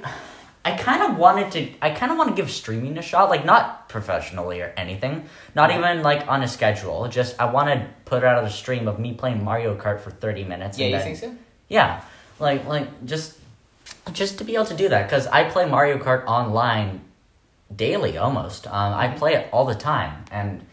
I kind of wanted to I kind of want to give streaming a shot, like not professionally or anything, not Yeah. even like on a schedule. Just I want to put out a stream of me playing Mario Kart for 30 minutes Yeah, and you then- think so? Yeah. Like like just just to be able to do that cuz I play Mario Kart online daily almost. Um, I play it all the time, and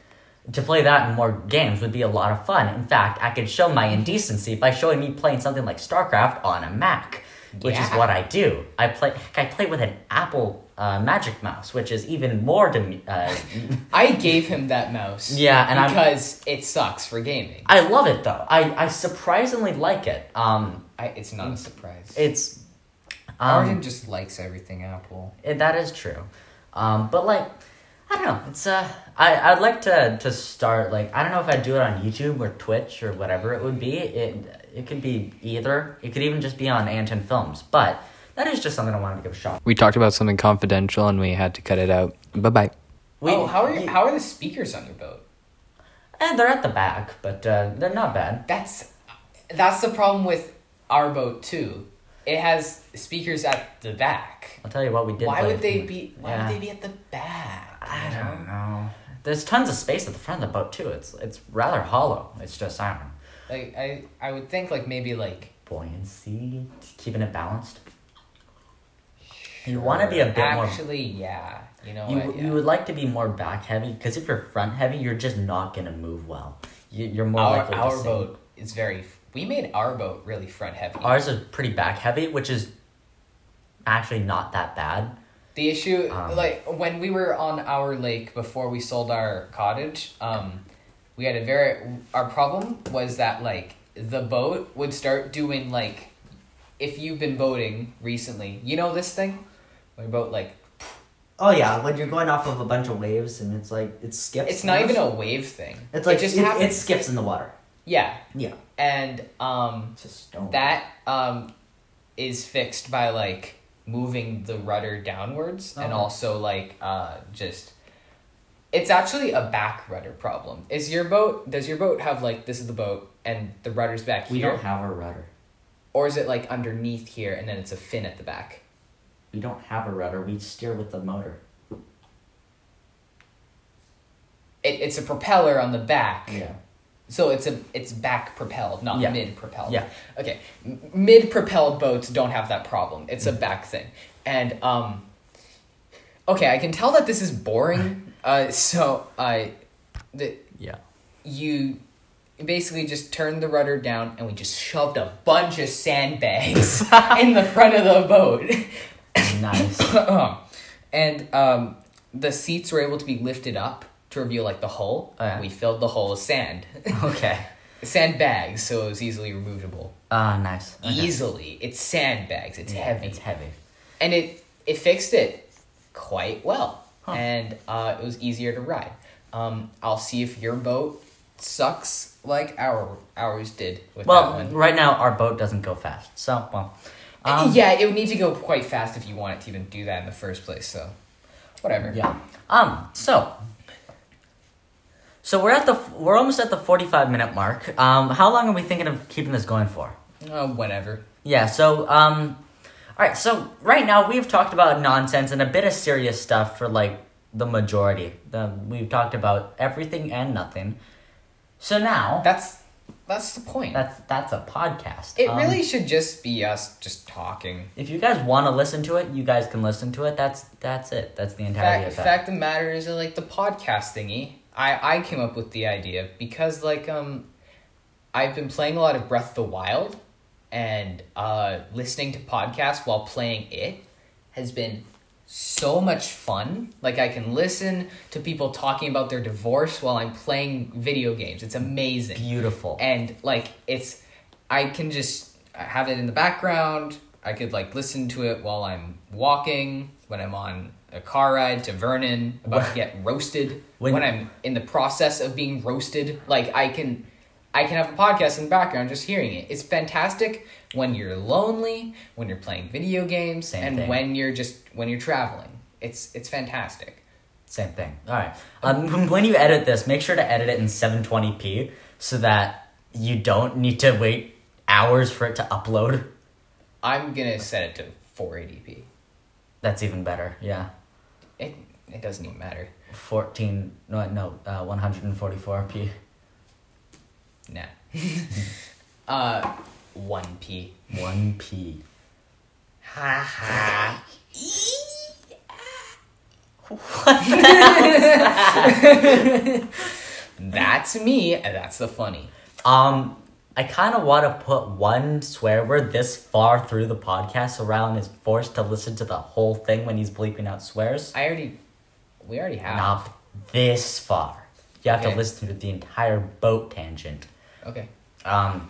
to play that in more games would be a lot of fun. In fact, I could show my indecency by showing me playing something like StarCraft on a Mac, which is what I do. I play. I play with an Apple uh, Magic Mouse, which is even more dem- uh, I gave him that mouse. Yeah, and I'm- because it sucks for gaming. I love it though. I, I surprisingly like it. Um, I, it's not a surprise. it's Arden um, just likes everything Apple. it, that is true. Um, but like, I don't know. It's uh, I I'd like to to start like I don't know if I'd do it on YouTube or Twitch or whatever it would be. It it could be either. It could even just be on Anton Films. But that is just something I wanted to give a shot. We talked about something confidential and we had to cut it out. Bye bye. We, oh, how are you, you- how are the speakers on your boat? eh, they're at the back, but uh, they're not bad. That's that's the problem with our boat too. It has speakers at the back. I'll tell you what we did. Why would they be? Why yeah. would they be at the back? I don't know. There's tons of space at the front of the boat too. It's it's rather hollow. It's just I don't know. Like I, I would think like maybe like buoyancy, keeping it balanced. You want to be a bit more. actually, yeah. You know You, what? Yeah. you would like to be more back heavy because if you're front heavy, you're just not gonna move well. You, you're more our likely to our sink. boat is very. We made our boat really front heavy. Ours is pretty back heavy, which is actually not that bad. The issue, Um, like when we were on our lake before we sold our cottage, um, we had a very. Our problem was that like the boat would start doing like, if you've been boating recently, you know this thing, when your boat like Oh yeah, when you're going off of a bunch of waves and it's like it skips. it's not even a wave thing. It's like it just it, happens. it skips in the water. yeah, Yeah, and um, it's just stone. that um, is fixed by like moving the rudder downwards and also like uh, just it's actually a back rudder problem is your boat does your boat have like this is the boat and the rudder's back We here We don't have a rudder. or is it like underneath here and then it's a fin at the back We don't have a rudder. We steer with the motor. it, it's a propeller on the back Yeah. So it's a it's back propelled not Yeah. mid propelled Yeah. okay mid propelled boats don't have that problem it's a back thing and um okay i can tell that this is boring uh so i the Yeah. you basically just turned the rudder down and we just shoved a bunch of sandbags in the front of the boat Nice. and um the seats were able to be lifted up to reveal like the hull Oh, yeah. we filled the hull with sand okay. sandbags so it was easily removable Ah, nice. Okay. easily it's sandbags it's Yeah, heavy It's heavy. and it it fixed it quite well Huh. and uh, it was easier to ride um, i'll see if your boat sucks like our ours did with that Well, one right now our boat doesn't go fast, so well. Um, yeah it would need to go quite fast if you want it to even do that in the first place so whatever Yeah. Um. So. So we're at the we're almost at the forty five minute mark. Um. How long are we thinking of keeping this going for? uh, whatever Yeah. So um. All right. So right now we've talked about nonsense and a bit of serious stuff for like the majority. The we've talked about everything and nothing. So now that's that's the point that's that's a podcast. it Um, really should just be us just talking If you guys want to listen to it, you guys can listen to it. That's that's it. That's the entirety fact, of fact of the matter is like the podcast thingy i i came up with the idea because like um i've been playing a lot of breath of the wild and uh listening to podcasts while playing it has been so much fun. Like i can listen to people talking about their divorce while i'm playing video games. It's amazing. Beautiful. and like it's i can just have it in the background. I could like listen to it while i'm walking when i'm on a car ride to vernon about to get roasted When- when, i'm in the process of being roasted like i can i can have a podcast in the background just hearing it it's fantastic when you're lonely when you're playing video games Same and thing. when you're just when you're traveling it's it's fantastic Same thing. All right. Um, when you edit this, make sure to edit it in 720p so that you don't need to wait hours for it to upload. i'm gonna set it to 480p That's even better. Yeah. It it doesn't even matter 14 no no uh, 144p. Nah. uh, one p. 1p. Ha ha. What? That's me, and that's the funny. Um, I kind of want to put one swear word this far through the podcast so Rylan is forced to listen to the whole thing when he's bleeping out swears. I already, we already have. Not this far. You have Okay. to listen to the entire boat tangent. Okay. Um,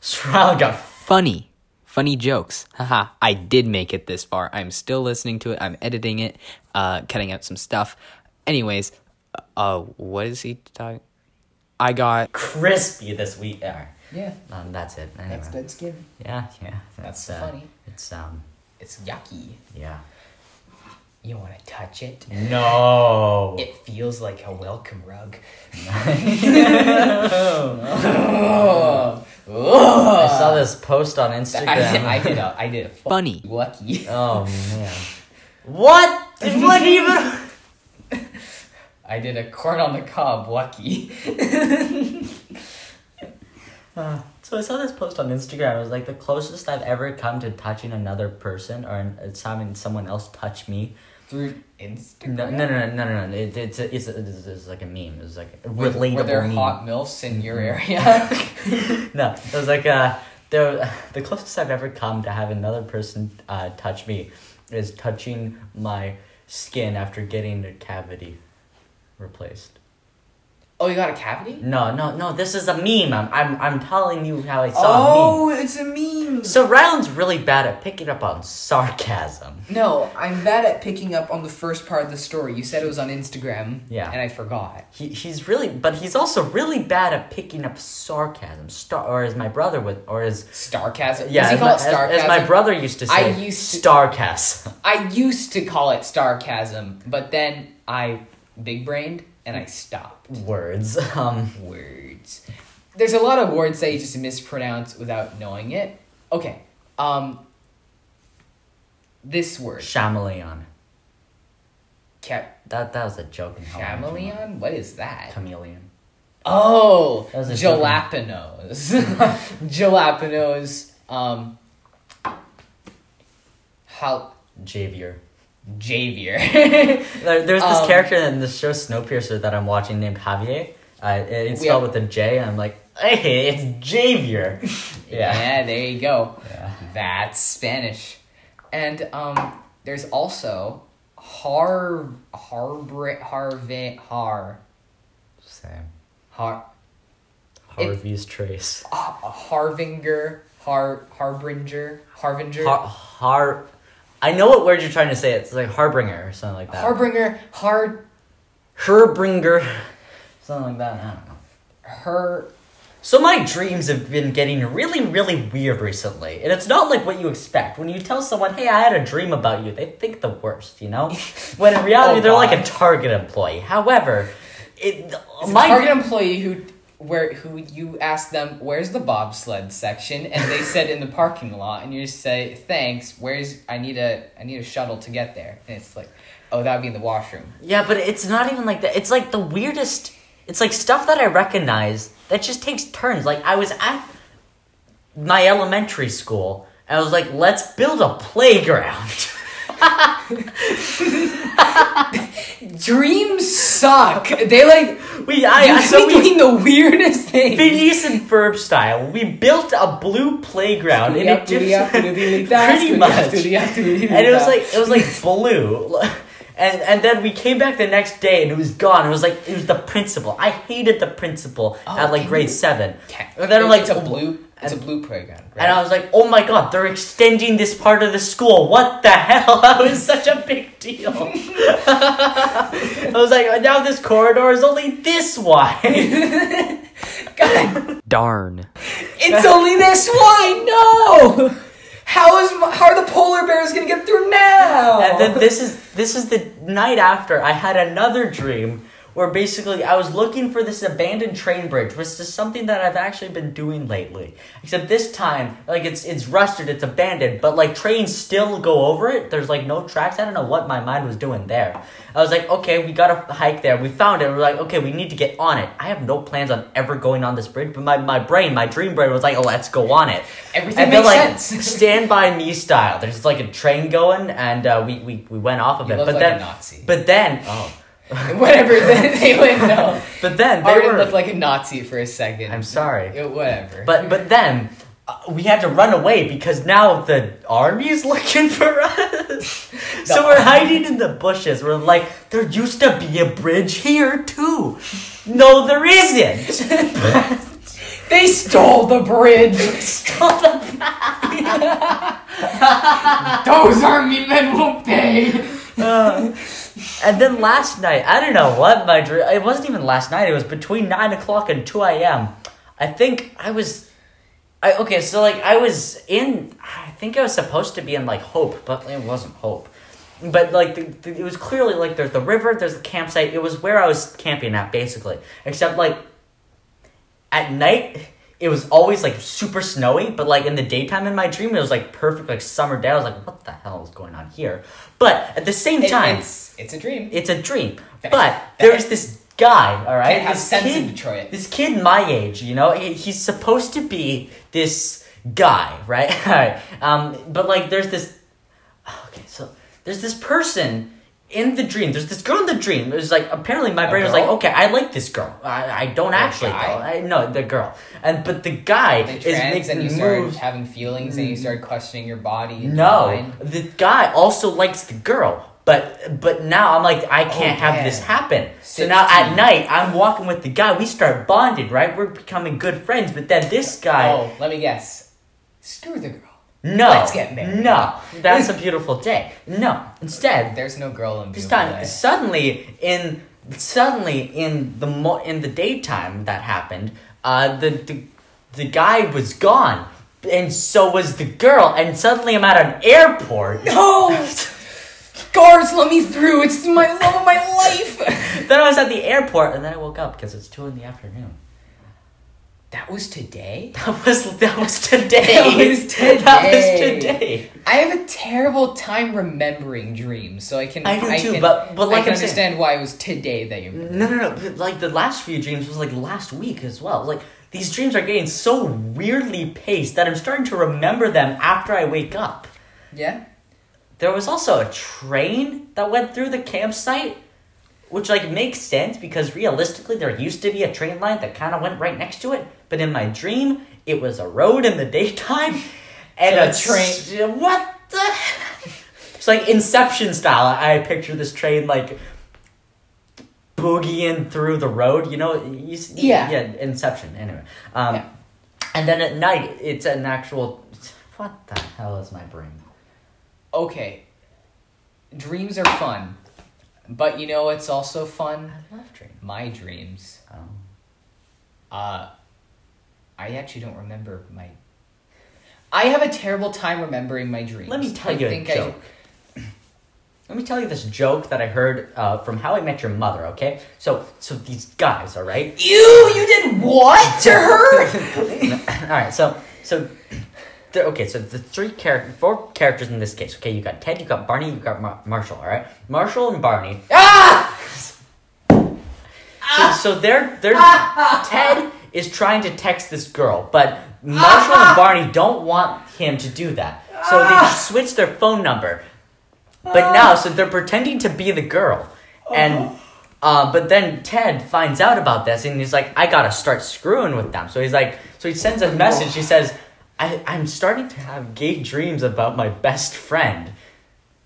so Rylan got Funny, funny jokes. Haha. I did make it this far. I'm still listening to it. I'm editing it, uh, cutting out some stuff. Anyways, uh, what is he talking? I got. crispy this week. Uh, Yeah, um, that's it. Anyway. dead skin. Yeah, yeah. That's, That's uh, funny. It's um, It's yucky. yeah. You want to touch it? No. It feels like a welcome rug. I saw this post on I, Instagram. I did a, I did a funny lucky. Oh man. What? What even? I did a corn on the cob lucky. Uh, so I saw this post on Instagram. It was like the closest I've ever come to touching another person or it's having someone else touch me. Through Instagram. No, no, no, no, no, no. It, it's, it's, it's, it's like a meme. It's like a relatable were there meme. hot milfs in your Mm-hmm. area? no, it was like uh, there. The closest I've ever come to have another person uh, touch me is touching my skin after getting a cavity replaced. Oh, you got a cavity? No, no, no. This is a meme. I'm, I'm, I'm telling you how I saw a meme. Oh, it's a meme. So Rylan's really bad at picking up on sarcasm. No, I'm bad at picking up on the first part of the story. You said it was on Instagram. Yeah. And I forgot. He, he's really, but he's also really bad at picking up sarcasm. Star, or as my brother would, or as Starcasm. yeah, Does he as, call my, it as, as my brother used to say. I used to- starcasm. I used to call it starcasm, but then I big brained and I stopped. Words. Um. Words. There's a lot of words that you just mispronounce without knowing it. Okay. Um. This word. Chameleon. Ca- That that was a joke. in chameleon? What is that? Chameleon. Oh, That a joke. jalapenos. jalapenos. Um, how Javier. Javier. There, there's this Um, character in the show Snowpiercer that I'm watching named Javier. Uh, it- it's spelled have- with a J. I'm like, hey, it's Javier. yeah. yeah. there you go. Yeah. That's Spanish. And um, there's also har harbre harve har Same. har It- Harvey's Trace. uh, harvinger har harbinger harbinger Har, har. I know what word you're trying to say. It's like harbinger or something like that. harbinger har Herbringer. Something like that. I don't know. her So my dreams have been getting really, really weird recently, and it's not like what you expect. When you tell someone, "Hey, I had a dream about you," they think the worst, you know. when in reality, Oh, they're like a Target employee. However, it It's my a Target employee who where who you ask them where's the bobsled section and they said in the parking lot and you just say thanks where's I need a I need a shuttle to get there and it's like oh that would be in the washroom yeah, but it's not even like that. It's like the weirdest. It's like stuff that I recognize that just takes turns. Like I was at my elementary school, and I was like, "Let's build a playground." dreams suck they like we, I, you so we, doing the weirdest thing Phineas and Ferb style. We built a blue playground, and it just pretty much. And it was like it was like blue, and and then we came back the next day, and it was gone. It was like it was the principal. I hated the principal Oh, at like grade you- seven. Okay. And then I'm like, a blue it's a and- blue playground right? And I was like, oh my god, they're extending this part of the school. What the hell? That was such a big deal. I was like, now this corridor is only this wide. God, Darn. it's only this wide no how is how are the polar bears gonna get through now And then this is this is the night after I had another dream where basically I was looking for this abandoned train bridge, which is something that I've actually been doing lately. Except this time, like it's it's rusted, it's abandoned, but like trains still go over it. There's like no tracks. I don't know what my mind was doing there. I was like, okay, we gotta hike there. We found it. We're like, okay, we need to get on it. I have no plans on ever going on this bridge, but my, my brain, my dream brain was like, oh, let's go on it. Everything I feel makes like sense. Stand by Me style. There's like a train going, and uh, we, we we went off of You it. But like then, a Nazi. but then, oh, Whatever. They, they wouldn't know. but then they Arden were. looked like a Nazi for a second. I'm sorry. Yeah, whatever. But but then uh, we had to run away because now the army's looking for us. so we're hiding in the bushes. We're like, there used to be a bridge here too. No, there isn't. they stole the bridge. stole the bridge. Those army men will pay. Uh, and then last night, I don't know what my dream. It wasn't even last night. It was between nine o'clock and two a.m. I think I was. I okay, so like I was in. I think I was supposed to be in like Hope, but it wasn't Hope. But like the, the, it was clearly like there's the river, there's the campsite. It was where I was camping at basically, except like at night it was always like super snowy, but like in the daytime in my dream it was like perfect like summer day. I was like, what the hell is going on here? But at the same It- time, it's, it's a dream. it's a dream. That- But there's this guy, all right? This kid. This kid my age, you know, he, he's supposed to be this guy, right? All right. Um, but like, there's this. Okay, so there's this person in the dream. There's this girl in the dream. It was like apparently my brain was like, okay, I like this girl. I, I don't a actually guy? though. I no the girl. And but the guy They is making and you start moves. having feelings and you start questioning your body. No, mind. the guy also likes the girl, but but now I'm like I can't oh, have this happen. So now at night I'm walking with the guy. We start bonding, right? We're becoming good friends. But then this oh, guy, Oh, let me guess. Screw the girl. No, let's get married. No, that's a beautiful day. No, instead There's no girl in this time Day. suddenly in suddenly in the mo- in the daytime that happened, uh, the the the guy was gone. And so was the girl, and suddenly I'm at an airport. No! Guards, let me through. It's my love of my life. then I was at the airport, and then I woke up because it's two in the afternoon. That was today? That was that was today. That was That was today. today. I have a terrible time remembering dreams, so I can. I do too, can, but- but like I can I'm saying- understand why it was today that you. No, no, no. but, Like the last few dreams was like last week as well. Like these dreams are getting so weirdly paced that I'm starting to remember them after I wake up. Yeah. There was also a train that went through the campsite, which like makes sense because realistically there used to be a train line that kind of went right next to it. But in my dream, it was a road in the daytime, and a train. What the? It's like Inception style. I picture this train like boogieing through the road. You know, you, Yeah. yeah, Inception. Anyway, um, Yeah. and then at night it's an actual. What the hell is my brain? Okay. Dreams are fun, but you know it's also fun? I love dreams. My dreams. Oh. Uh, I actually don't remember my. I have a terrible time remembering my dreams. Let me tell I you a joke. Let me tell you this joke that I heard uh, from How I Met Your Mother. Okay, so so these guys, all right. You, you did what to her? all right, so so. Okay, so the three character, four characters in this case. Okay, you got Ted, you got Barney, you got Mar- Marshall. All right, Marshall and Barney. ah! So, so they're they're Ted is trying to text this girl, but Marshall and Barney don't want him to do that. So they switch their phone number. But now, so they're pretending to be the girl, and uh, but then Ted finds out about this, and he's like, "I gotta start screwing with them." So he's like, so he sends a message. He says, I, "I'm starting to have gay dreams about my best friend."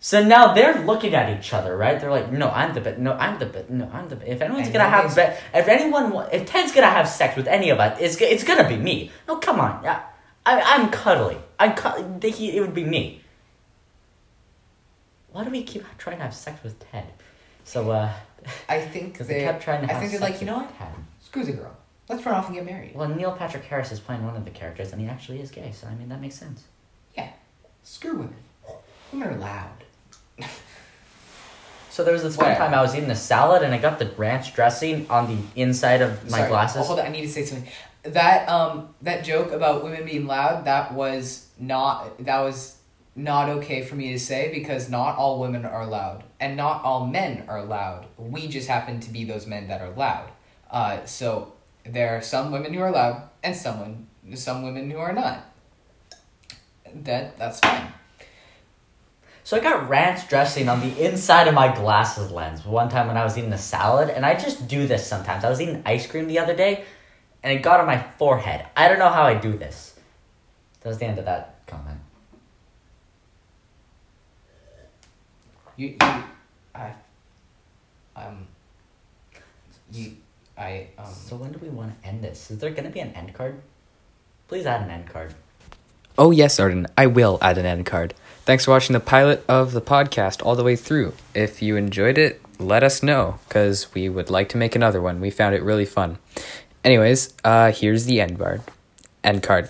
So now they're looking at each other, right? They're like, "No, I'm the best. No, I'm the best. No, I'm the best. If anyone's And gonna have, be- if anyone, if Ted's gonna have sex with any of us, it's it's gonna be me. No, come on, I, I I'm cuddly. I'm cu- he, it would be me. Why do we keep trying to have sex with Ted? So, uh, I think because they, they kept trying to I think they're like, you know what? Ted. Screw the girl. Let's run off and get married. Well, Neil Patrick Harris is playing one of the characters, and he actually is gay. So, I mean, that makes sense. Yeah. Screw women. Women are loud. So there was this one time I was eating a salad and I got the ranch dressing on the inside of my Sorry, glasses. hold on, I need to say something. That um that joke about women being loud that was not that was not okay for me to say because not all women are loud and not all men are loud. We just happen to be those men that are loud. Uh, so there are some women who are loud and someone some women who are not. That that's fine. So I got ranch dressing on the inside of my glasses lens one time when I was eating a salad, and I just do this sometimes. I was eating ice cream the other day, and it got on my forehead. I don't know how I do this. That was the end of that comment. You, you I um you I um So when do we want to end this? Is there gonna be an end card? Please add an end card. Oh, yes, Arden, I will add an end card. Thanks for watching the pilot of the podcast all the way through. If you enjoyed it, let us know, because we would like to make another one. We found it really fun. Anyways, uh, here's the end card. End card.